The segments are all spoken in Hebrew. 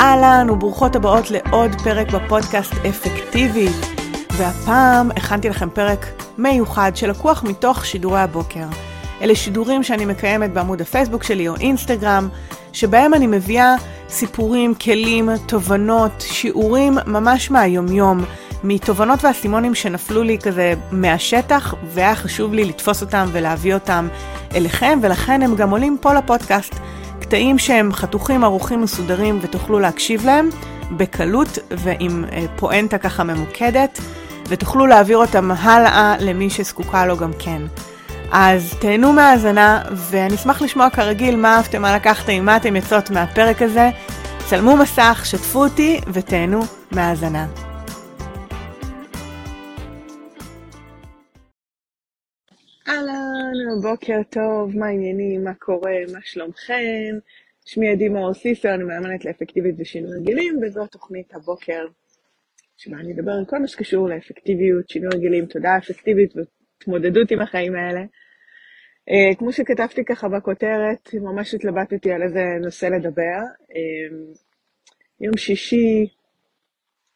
אהלן וברוכות הבאות לעוד פרק בפודקאסט אפקטיבית. והפעם הכנתי לכם פרק מיוחד שלקוח מתוך שידורי הבוקר. אלה שידורים שאני מקיימת בעמוד הפייסבוק שלי או אינסטגרם, שבהם אני מביאה סיפורים, כלים, תובנות, שיעורים ממש מהיומיום, מתובנות ואסימונים שנפלו לי כזה מהשטח, והיה חשוב לי לתפוס אותם ולהביא אותם אליכם, ולכן הם גם עולים פה לפודקאסט. קטעים שהם חתוכים, ערוכים, מסודרים, ותוכלו להקשיב להם בקלות ועם אה, פואנטה ככה ממוקדת, ותוכלו להעביר אותם הלאה למי שזקוקה לו גם כן. אז תהנו מהאזנה, ואני אשמח לשמוע כרגיל מה אהבתם, מה לקחתם, מה אתם יוצאות מהפרק הזה. צלמו מסך, שתפו אותי ותהנו מהאזנה. בוקר טוב, מה העניינים, מה קורה, מה שלומכם? שמי עדי מאור סיסר, אני מאמנת לאפקטיבית ושינוי רגילים, וזו תוכנית הבוקר שבה אני אדבר על כל מה שקשור לאפקטיביות, שינוי רגילים, תודעה אפקטיבית והתמודדות עם החיים האלה. Uh, כמו שכתבתי ככה בכותרת, ממש התלבטתי על איזה נושא לדבר. Uh, יום שישי,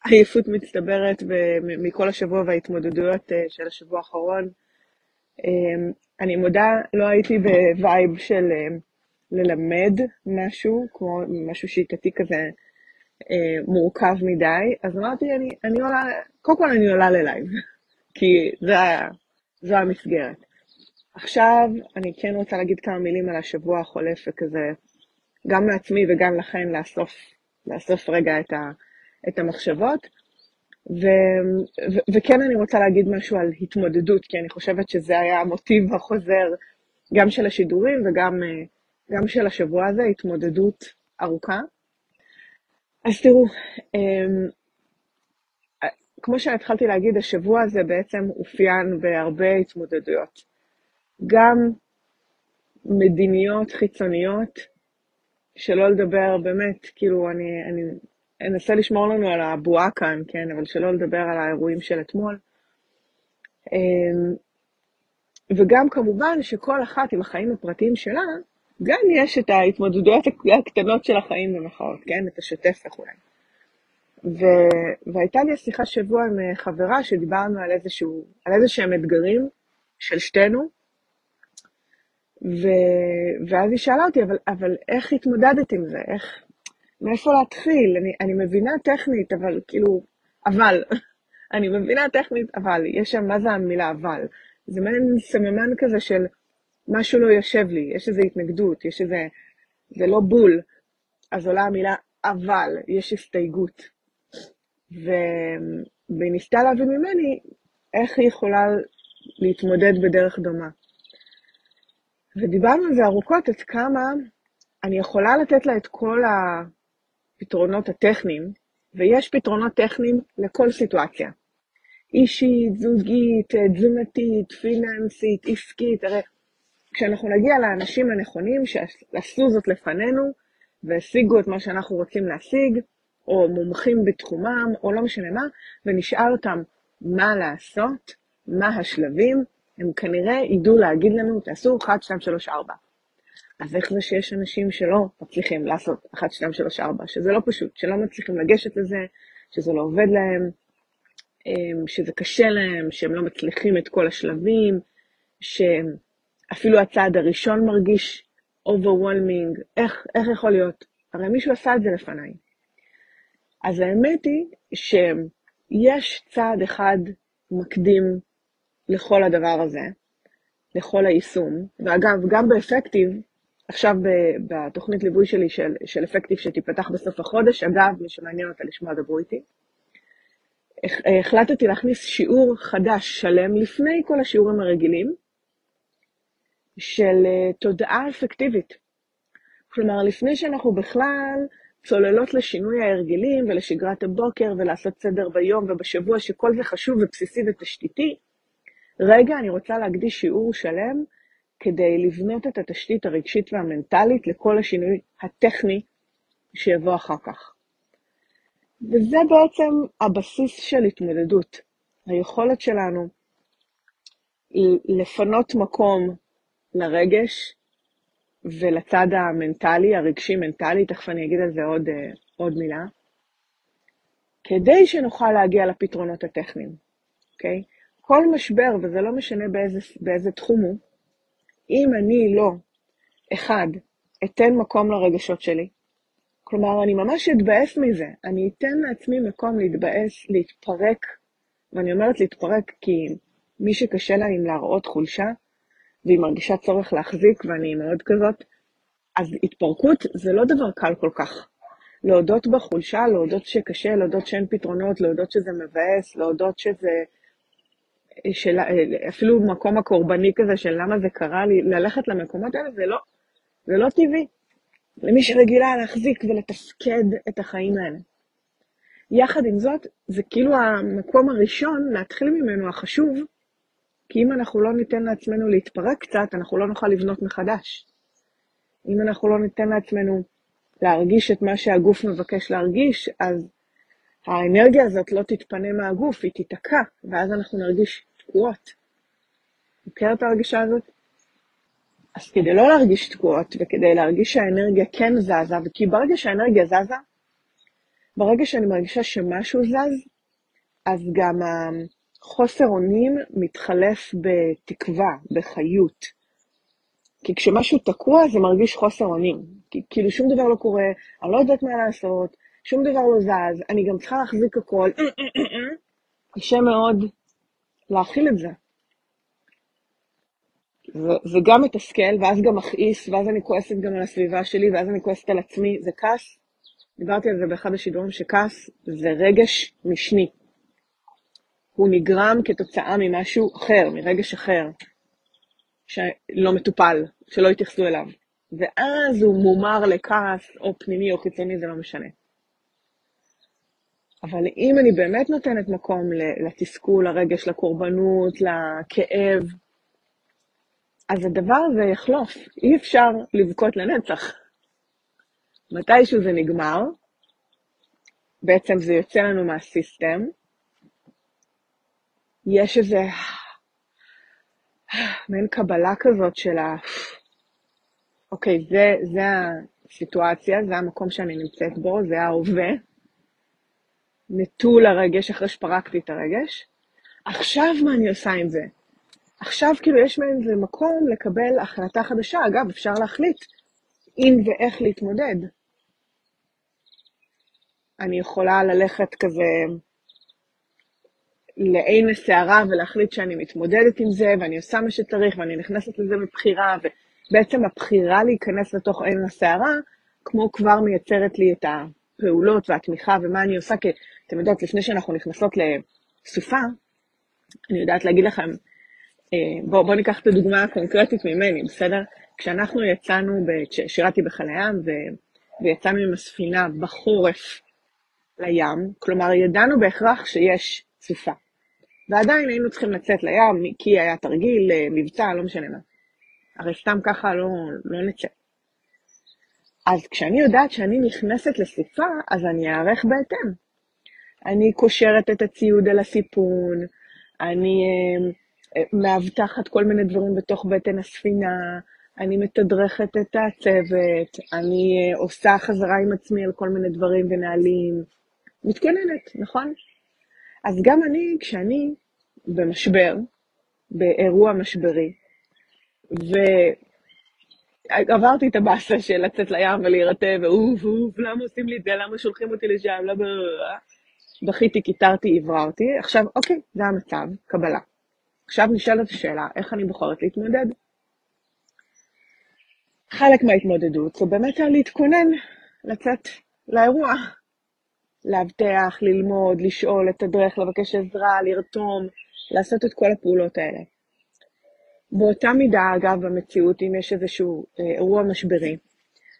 עייפות מצטברת מכל השבוע וההתמודדויות uh, של השבוע האחרון. אמ, אני מודה, לא הייתי ב vibe של אמ, ללמד משהו, כמו משהו שיטתי כזה אה, מורכב מדי, אז אמרתי, אני, אני עולה, קודם כל אני עולה ל live, כי זה, זו המסגרת. עכשיו, אני כן רוצה להגיד כמה מילים על השבוע החולף, וכזה, גם לעצמי וגם לכן לאסוף, לאסוף רגע את, ה, את המחשבות. ו, ו, וכן אני רוצה להגיד משהו על התמודדות, כי אני חושבת שזה היה המוטיב החוזר גם של השידורים וגם אה, גם של השבוע הזה, התמודדות ארוכה. אז תראו, אמ, כמו שהתחלתי להגיד, השבוע הזה בעצם אופיין בהרבה התמודדויות. גם מדיניות חיצוניות, שלא לדבר באמת, כאילו, אני, אני אנסה לשמור לנו על הבועה כאן, כן, אבל שלא לדבר על האירועים של אתמול. אמ, וגם כמובן שכל אחת עם החיים הפרטיים שלה, גם יש את ההתמודדויות הקטנות של החיים במחאות, כן? את השוטף וכולי. ו... והייתה לי שיחה שבוע עם אה, חברה שדיברנו על, איזשהו, על איזה שהם אתגרים של שתינו, ו... ואז היא שאלה אותי, אבל, אבל איך התמודדת עם זה? איך, מאיפה להתחיל? אני, אני מבינה טכנית, אבל כאילו, אבל. אני מבינה טכנית, אבל. יש שם, מה זה המילה אבל? זה מעין סממן כזה של משהו לא יושב לי, יש איזו התנגדות, יש איזה, זה לא בול. אז עולה המילה אבל, יש הסתייגות. והיא ניסתה להבין ממני איך היא יכולה להתמודד בדרך דומה. ודיברנו על זה ארוכות, עד כמה אני יכולה לתת לה את כל ה... הפתרונות הטכניים, ויש פתרונות טכניים לכל סיטואציה. אישית, זוגית, תזונתית, פיננסית, עסקית, הרי כשאנחנו נגיע לאנשים הנכונים שעשו זאת לפנינו והשיגו את מה שאנחנו רוצים להשיג, או מומחים בתחומם, או לא משנה מה, ונשאל אותם מה לעשות, מה השלבים, הם כנראה ידעו להגיד לנו, תעשו 1, 2, 3, 4. אז איך זה שיש אנשים שלא מצליחים לעשות 1, 2, 3, 4, שזה לא פשוט, שלא מצליחים לגשת לזה, שזה לא עובד להם, אמ, שזה קשה להם, שהם לא מצליחים את כל השלבים, שאפילו הצעד הראשון מרגיש overwhelming, איך, איך יכול להיות? הרי מישהו עשה את זה לפניי. אז האמת היא שיש צעד אחד מקדים לכל הדבר הזה, לכל היישום, ואגב, גם באפקטיב, עכשיו בתוכנית ליווי שלי של, של אפקטיב שתיפתח בסוף החודש, אגב, מי שמעניין אותה לשמוע, דברו איתי. החלטתי להכניס שיעור חדש, שלם, לפני כל השיעורים הרגילים, של אה, תודעה אפקטיבית. כלומר, לפני שאנחנו בכלל צוללות לשינוי ההרגלים ולשגרת הבוקר ולעשות סדר ביום ובשבוע, שכל זה חשוב ובסיסי ותשתיתי, רגע, אני רוצה להקדיש שיעור שלם כדי לבנות את התשתית הרגשית והמנטלית לכל השינוי הטכני שיבוא אחר כך. וזה בעצם הבסיס של התמודדות. היכולת שלנו לפנות מקום לרגש, ולצד המנטלי, הרגשי-מנטלי, תכף אני אגיד על זה עוד, עוד מילה, כדי שנוכל להגיע לפתרונות הטכניים, אוקיי? כל משבר, וזה לא משנה באיזה, באיזה תחום הוא, אם אני לא, אחד, אתן מקום לרגשות שלי, כלומר, אני ממש אתבאס מזה, אני אתן לעצמי מקום להתבאס, להתפרק, ואני אומרת להתפרק כי מי שקשה לה עם להראות חולשה, והיא מרגישה צורך להחזיק, ואני מאוד כזאת, אז התפרקות זה לא דבר קל כל כך. להודות בחולשה, להודות שקשה, להודות שאין פתרונות, להודות שזה מבאס, להודות שזה... של... אפילו מקום הקורבני כזה של למה זה קרה לי, ללכת למקומות האלה זה לא, זה לא טבעי. למי שרגילה להחזיק ולתפקד את החיים האלה. יחד עם זאת, זה כאילו המקום הראשון להתחיל ממנו החשוב, כי אם אנחנו לא ניתן לעצמנו להתפרק קצת, אנחנו לא נוכל לבנות מחדש. אם אנחנו לא ניתן לעצמנו להרגיש את מה שהגוף מבקש להרגיש, אז האנרגיה הזאת לא תתפנה מהגוף, היא תיתקע, ואז אנחנו נרגיש תקועות. מכיר את ההרגישה הזאת? אז כדי לא להרגיש תקועות, וכדי להרגיש שהאנרגיה כן זזה, וכי ברגע שהאנרגיה זזה, ברגע שאני מרגישה שמשהו זז, אז גם החוסר אונים מתחלף בתקווה, בחיות. כי כשמשהו תקוע זה מרגיש חוסר אונים. כאילו שום דבר לא קורה, אני לא יודעת מה לעשות, שום דבר לא זז, אני גם צריכה להחזיק הכל. קשה מאוד להכיל את זה. זה גם מתסכל, ואז גם מכעיס, ואז אני כועסת גם על הסביבה שלי, ואז אני כועסת על עצמי, זה כעס. דיברתי על זה באחד השידורים, שכעס זה רגש משני. הוא נגרם כתוצאה ממשהו אחר, מרגש אחר, שלא מטופל, שלא התייחסו אליו. ואז הוא מומר לכעס, או פנימי או חיצוני, זה לא משנה. אבל אם אני באמת נותנת מקום לתסכול, לרגש, לקורבנות, לכאב, אז הדבר הזה יחלוף, אי אפשר לבכות לנצח. מתישהו זה נגמר, בעצם זה יוצא לנו מהסיסטם, יש איזה מעין קבלה כזאת של ה... אוקיי, זה, זה הסיטואציה, זה המקום שאני נמצאת בו, זה ההווה. נטול הרגש אחרי שפרקתי את הרגש. עכשיו מה אני עושה עם זה? עכשיו כאילו יש מהם איזה מקום לקבל החלטה חדשה. אגב, אפשר להחליט אם ואיך להתמודד. אני יכולה ללכת כזה לעין הסערה ולהחליט שאני מתמודדת עם זה, ואני עושה מה שצריך, ואני נכנסת לזה מבחירה, ובעצם הבחירה להיכנס לתוך עין הסערה, כמו כבר מייצרת לי את הפעולות והתמיכה ומה אני עושה, כי אתם יודעות, לפני שאנחנו נכנסות לסופה, אני יודעת להגיד לכם בואו בוא ניקח את הדוגמה הקונקרטית ממני, בסדר? כשאנחנו יצאנו, שירתי בחיל הים, ו, ויצאנו עם הספינה בחורף לים, כלומר ידענו בהכרח שיש סופה. ועדיין היינו צריכים לצאת לים, כי היה תרגיל, מבצע, לא משנה מה. הרי סתם ככה לא, לא נצא. אז כשאני יודעת שאני נכנסת לסופה, אז אני אערך בהתאם. אני קושרת את הציוד על הסיפון, אני מאבטחת כל מיני דברים בתוך בטן הספינה, אני מתדרכת את הצוות, אני אה, עושה חזרה עם עצמי על כל מיני דברים ונהלים, מתכוננת, נכון? אז גם אני, כשאני במשבר, באירוע משברי, ועברתי את הבאסה של לצאת לים ולהירטב, ואוף, אוף, למה עושים לי את זה, למה שולחים אותי לשם, למה... בכיתי, קיטרתי, הבררתי, עכשיו, אוקיי, זה המצב, קבלה. עכשיו נשאלת השאלה, איך אני בוחרת להתמודד? חלק מההתמודדות זה באמת להתכונן, לצאת לאירוע. לאבטח, ללמוד, לשאול, לתדרך, לבקש עזרה, לרתום, לעשות את כל הפעולות האלה. באותה מידה, אגב, במציאות, אם יש איזשהו אה, אירוע משברי,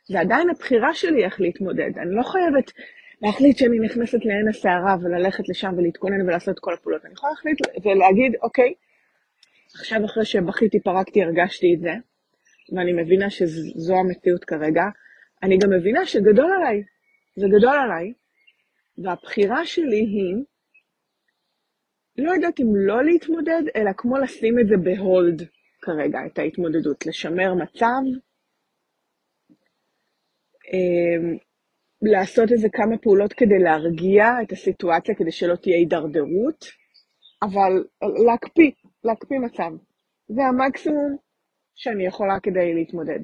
זה עדיין הבחירה שלי איך להתמודד. אני לא חייבת להחליט שאני נכנסת לעין הסערה וללכת לשם ולהתכונן ולעשות את כל הפעולות. אני יכולה להחליט ולהגיד, אוקיי, עכשיו אחרי שבכיתי, פרקתי, הרגשתי את זה, ואני מבינה שזו המציאות כרגע, אני גם מבינה שגדול עליי, זה גדול עליי, והבחירה שלי היא, לא יודעת אם לא להתמודד, אלא כמו לשים את זה בהולד כרגע, את ההתמודדות, לשמר מצב אמ, לעשות איזה כמה פעולות כדי להרגיע את הסיטואציה, כדי שלא תהיה הידרדרות, אבל להקפיא, להקפיא מצב. זה המקסימום שאני יכולה כדי להתמודד.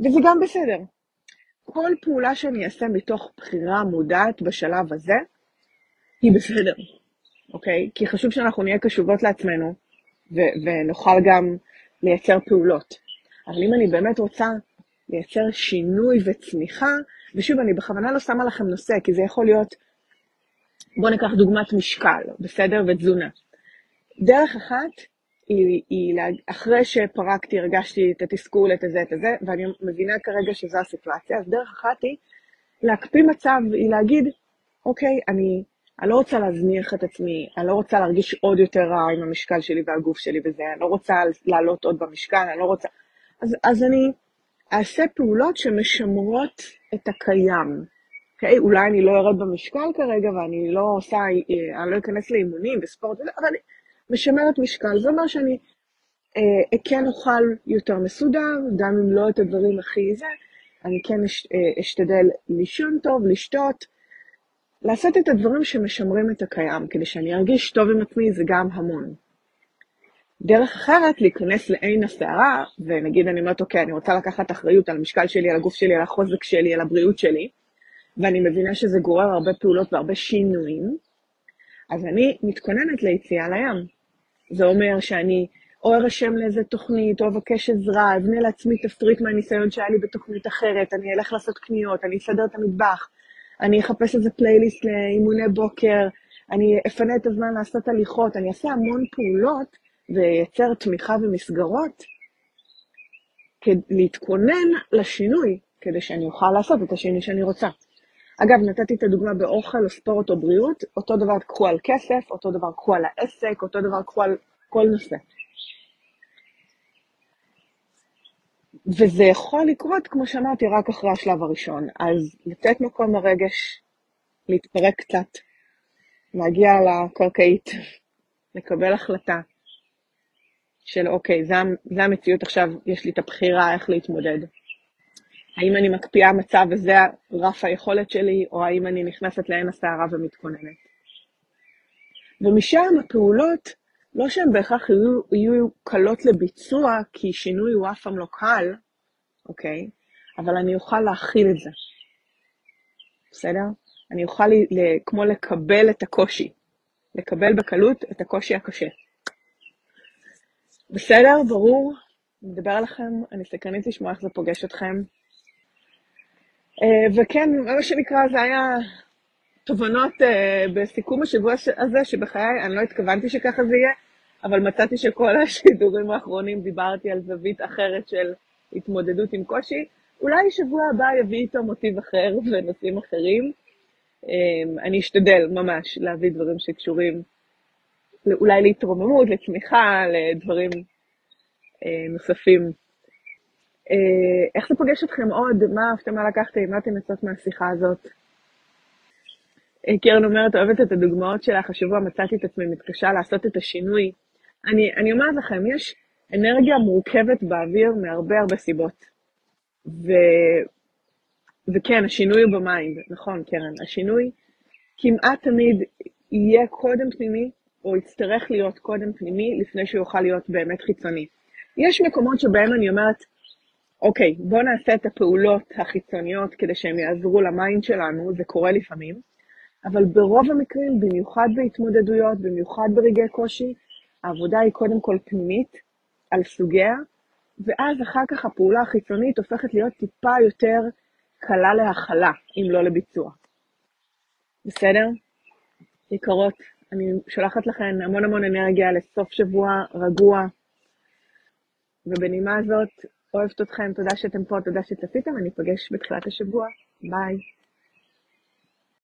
וזה גם בסדר. כל פעולה שאני אעשה מתוך בחירה מודעת בשלב הזה, היא בסדר, אוקיי? כי חשוב שאנחנו נהיה קשובות לעצמנו, ונוכל גם לייצר פעולות. אבל אם אני באמת רוצה לייצר שינוי וצמיחה, ושוב, אני בכוונה לא שמה לכם נושא, כי זה יכול להיות, בואו ניקח דוגמת משקל, בסדר? ותזונה. דרך אחת היא, היא, אחרי שפרקתי, הרגשתי את התסכול, את הזה, את הזה, ואני מבינה כרגע שזו הסיטואציה, אז דרך אחת היא להקפיא מצב, היא להגיד, אוקיי, אני, אני לא רוצה להזניח את עצמי, אני לא רוצה להרגיש עוד יותר רע עם המשקל שלי והגוף שלי וזה, אני לא רוצה לעלות עוד במשקל, אני לא רוצה... אז, אז אני אעשה פעולות שמשמרות את הקיים. אוקיי? אולי אני לא ארד במשקל כרגע ואני לא עושה, אני לא אכנס לאימונים וספורט, אבל אני משמרת משקל. זה אומר שאני אה, כן אוכל יותר מסודר, גם אם לא את הדברים הכי זה, אני כן אש, אה, אשתדל לישון טוב, לשתות, לעשות את הדברים שמשמרים את הקיים, כדי שאני ארגיש טוב עם עצמי זה גם המון. דרך אחרת, להיכנס לעין הסערה, ונגיד אני אומרת, אוקיי, אני רוצה לקחת אחריות על המשקל שלי, על הגוף שלי, על החוזק שלי, על הבריאות שלי, ואני מבינה שזה גורר הרבה פעולות והרבה שינויים, אז אני מתכוננת ליציאה לים. זה אומר שאני או ארשם לאיזה תוכנית, או אבקש עזרה, אבנה לעצמי תפריט מהניסיון שהיה לי בתוכנית אחרת, אני אלך לעשות קניות, אני אסדר את המטבח, אני אחפש איזה פלייליסט לאימוני בוקר, אני אפנה את הזמן לעשות הליכות, אני אעשה המון פעולות וייצר תמיכה ומסגרות כדי להתכונן לשינוי, כדי שאני אוכל לעשות את השינוי שאני רוצה. אגב, נתתי את הדוגמה באוכל או ספורט או בריאות, אותו דבר קחו על כסף, אותו דבר קחו על העסק, אותו דבר קחו על כל נושא. וזה יכול לקרות, כמו שאמרתי, רק אחרי השלב הראשון. אז לתת מקום לרגש, להתפרק קצת, להגיע לקרקעית, לקבל החלטה של אוקיי, זה המציאות עכשיו, יש לי את הבחירה איך להתמודד. האם אני מקפיאה מצב וזה רף היכולת שלי, או האם אני נכנסת לעין הסערה ומתכוננת. ומשם הפעולות, לא שהן בהכרח יהיו, יהיו קלות לביצוע, כי שינוי הוא אף פעם לא קל, אוקיי? אבל אני אוכל להכיל את זה. בסדר? אני אוכל לי, כמו לקבל את הקושי. לקבל בקלות את הקושי הקשה. בסדר? ברור? אני מדבר עליכם, אני סקרנית לשמוע איך זה פוגש אתכם. אה, וכן, מה שנקרא, זה היה תובנות אה, בסיכום השבוע הזה, שבחיי אני לא התכוונתי שככה זה יהיה, אבל מצאתי שכל השידורים האחרונים דיברתי על זווית אחרת של התמודדות עם קושי. אולי שבוע הבא יביא איתו מוטיב אחר ונושאים אחרים. אה, אני אשתדל ממש להביא דברים שקשורים אולי להתרוממות, לצמיחה, לדברים נוספים אה, איך זה פוגש אתכם עוד? מה אהבתם, מה לקחתם, מה אתם יוצאות מהשיחה הזאת? אה, קרן אומרת, אוהבת את הדוגמאות שלך, השבוע מצאתי את עצמי מתקשה לעשות את השינוי. אני, אני אומרת לכם, יש אנרגיה מורכבת באוויר מהרבה הרבה סיבות. ו... וכן, השינוי הוא ב mind, נכון, קרן. השינוי כמעט תמיד יהיה קודם פנימי, או יצטרך להיות קודם פנימי, לפני שהוא יוכל להיות באמת חיצוני. יש מקומות שבהם אני אומרת, אוקיי, בואו נעשה את הפעולות החיצוניות כדי שהם יעזרו ל mind שלנו, זה קורה לפעמים, אבל ברוב המקרים, במיוחד בהתמודדויות, במיוחד ברגעי קושי, העבודה היא קודם כל פנימית, על סוגיה, ואז אחר כך הפעולה החיצונית הופכת להיות טיפה יותר קלה להכלה, אם לא לביצוע. בסדר? יקרות, אני שולחת לכן המון המון אנרגיה לסוף שבוע רגוע, ובנימה הזאת, אוהבת אתכם, תודה שאתם פה, תודה שצפיתם, אני אפגש בתחילת השבוע, ביי.